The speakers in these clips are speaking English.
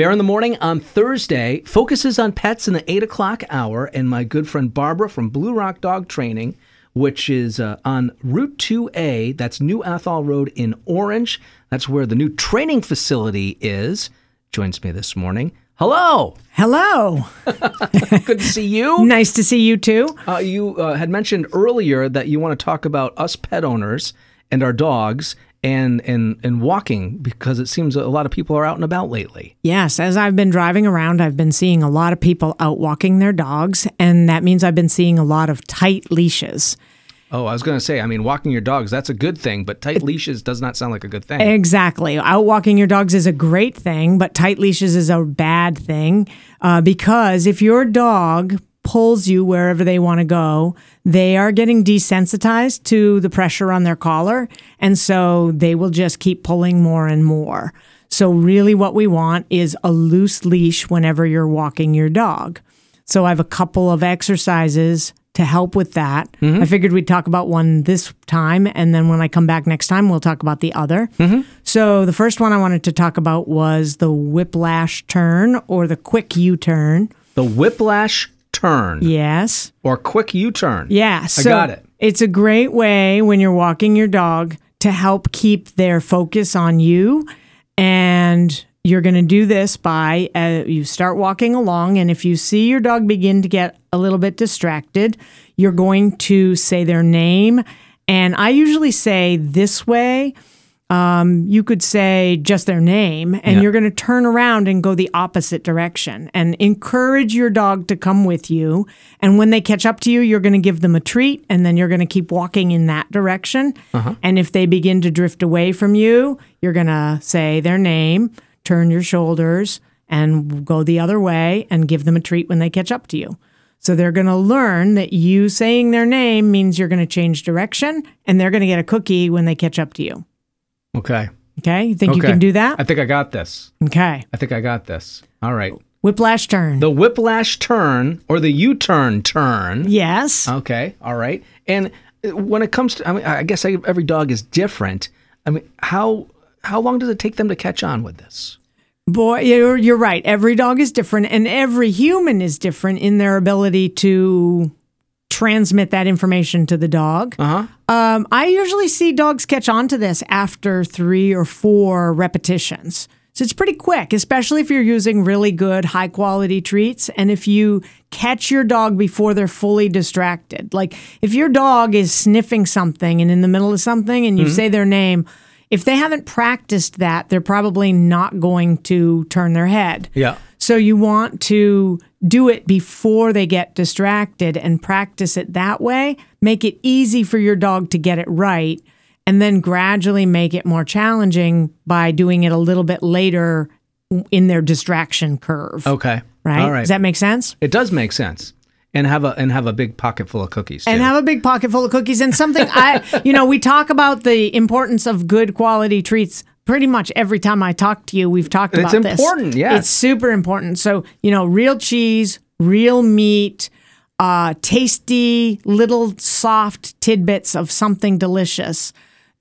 Bear in the Morning on Thursday focuses on pets in the 8 o'clock hour, and my good friend Barbara from Blue Rock Dog Training, which is uh, on Route 2A, that's New Athol Road in Orange. That's where the new training facility is, joins me this morning. Hello. Hello. Good to see you. Nice to see you too. Uh, you uh, had mentioned earlier that you want to talk about us pet owners and our dogs and and and walking because it seems a lot of people are out and about lately. Yes, as I've been driving around, I've been seeing a lot of people out walking their dogs, and that means I've been seeing a lot of tight leashes. Oh, I was going to say, I mean, walking your dogs, that's a good thing, but tight leashes does not sound like a good thing. Exactly. Out walking your dogs is a great thing, but tight leashes is a bad thing uh, because if your dog pulls you wherever they want to go, they are getting desensitized to the pressure on their collar. And so they will just keep pulling more and more. So, really, what we want is a loose leash whenever you're walking your dog. So, I have a couple of exercises to help with that. Mm-hmm. I figured we'd talk about one this time, and then when I come back next time, we'll talk about the other. Mm-hmm. So, the first one I wanted to talk about was the whiplash turn or the quick U turn. The whiplash turn Yes. or quick U turn. Yeah. So got it. It's a great way when you're walking your dog to help keep their focus on you. And you're going to do this by uh, you start walking along. And if you see your dog begin to get a little bit distracted, you're going to say their name. And I usually say this way. Um, you could say just their name, and Yeah. you're going to turn around and go the opposite direction and encourage your dog to come with you. And when they catch up to you, you're going to give them a treat, and then you're going to keep walking in that direction. And if they begin to drift away from you, you're going to say their name, turn your shoulders, and go the other way and give them a treat when they catch up to you. So they're going to learn that you saying their name means you're going to change direction, and they're going to get a cookie when they catch up to you. Okay. Okay. You think you can do that? I think I got this. Okay. I think I got this. All right. Whiplash turn. The whiplash turn or the U turn turn. yes. Okay. All right. And when it comes to, I mean, I guess every dog is different. I mean, how how long does it take them to catch on with this? Boy, you're, you're right. Every dog is different, and every human is different in their ability to transmit that information to the dog. Uh huh. Um, I usually see dogs catch on to this after three or four repetitions. So it's pretty quick, especially if you're using really good, high quality treats. And if you catch your dog before they're fully distracted, like if your dog is sniffing something and in the middle of something and you say their name, if they haven't practiced that, they're probably not going to turn their head. Yeah. So you want to do it before they get distracted and practice it that way. Make it easy for your dog to get it right and then gradually make it more challenging by doing it a little bit later in their distraction curve. Okay. Right? All right. Does that make sense? it does make sense. And have a and have a big pocket full of cookies. Too. And have a big pocket full of cookies and something I you know, we talk about the importance of good quality treats pretty much every time I talk to you. We've talked It's about this. It's important, yes. It's super important. So, you know, real cheese, real meat, uh, tasty little soft tidbits of something delicious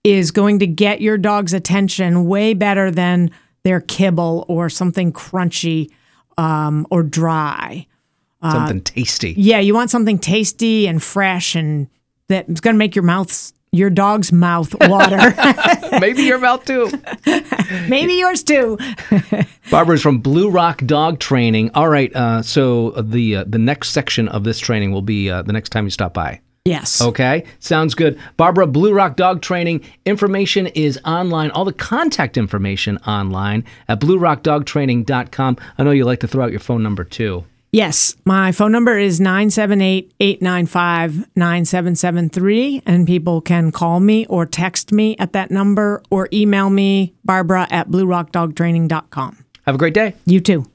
is going to get your dog's attention way better than their kibble or something crunchy um, or dry. something tasty. Yeah, you want something tasty and fresh and that's going to make your mouth your dog's mouth water. Maybe your mouth too. Maybe yours too. Barbara's from Blue Rock Dog Training. All right. Uh, so the uh, the next section of this training will be uh, the next time you stop by. Yes. Okay, sounds good. Barbara, Blue Rock Dog Training. Information is online. All the contact information online at bluerockdogtraining.com. I know you like to throw out your phone number too. Yes. My phone number is 978 895 9773. And people can call me or text me at that number or email me, Barbara at bluerockdogtraining.com. Have a great day. You too.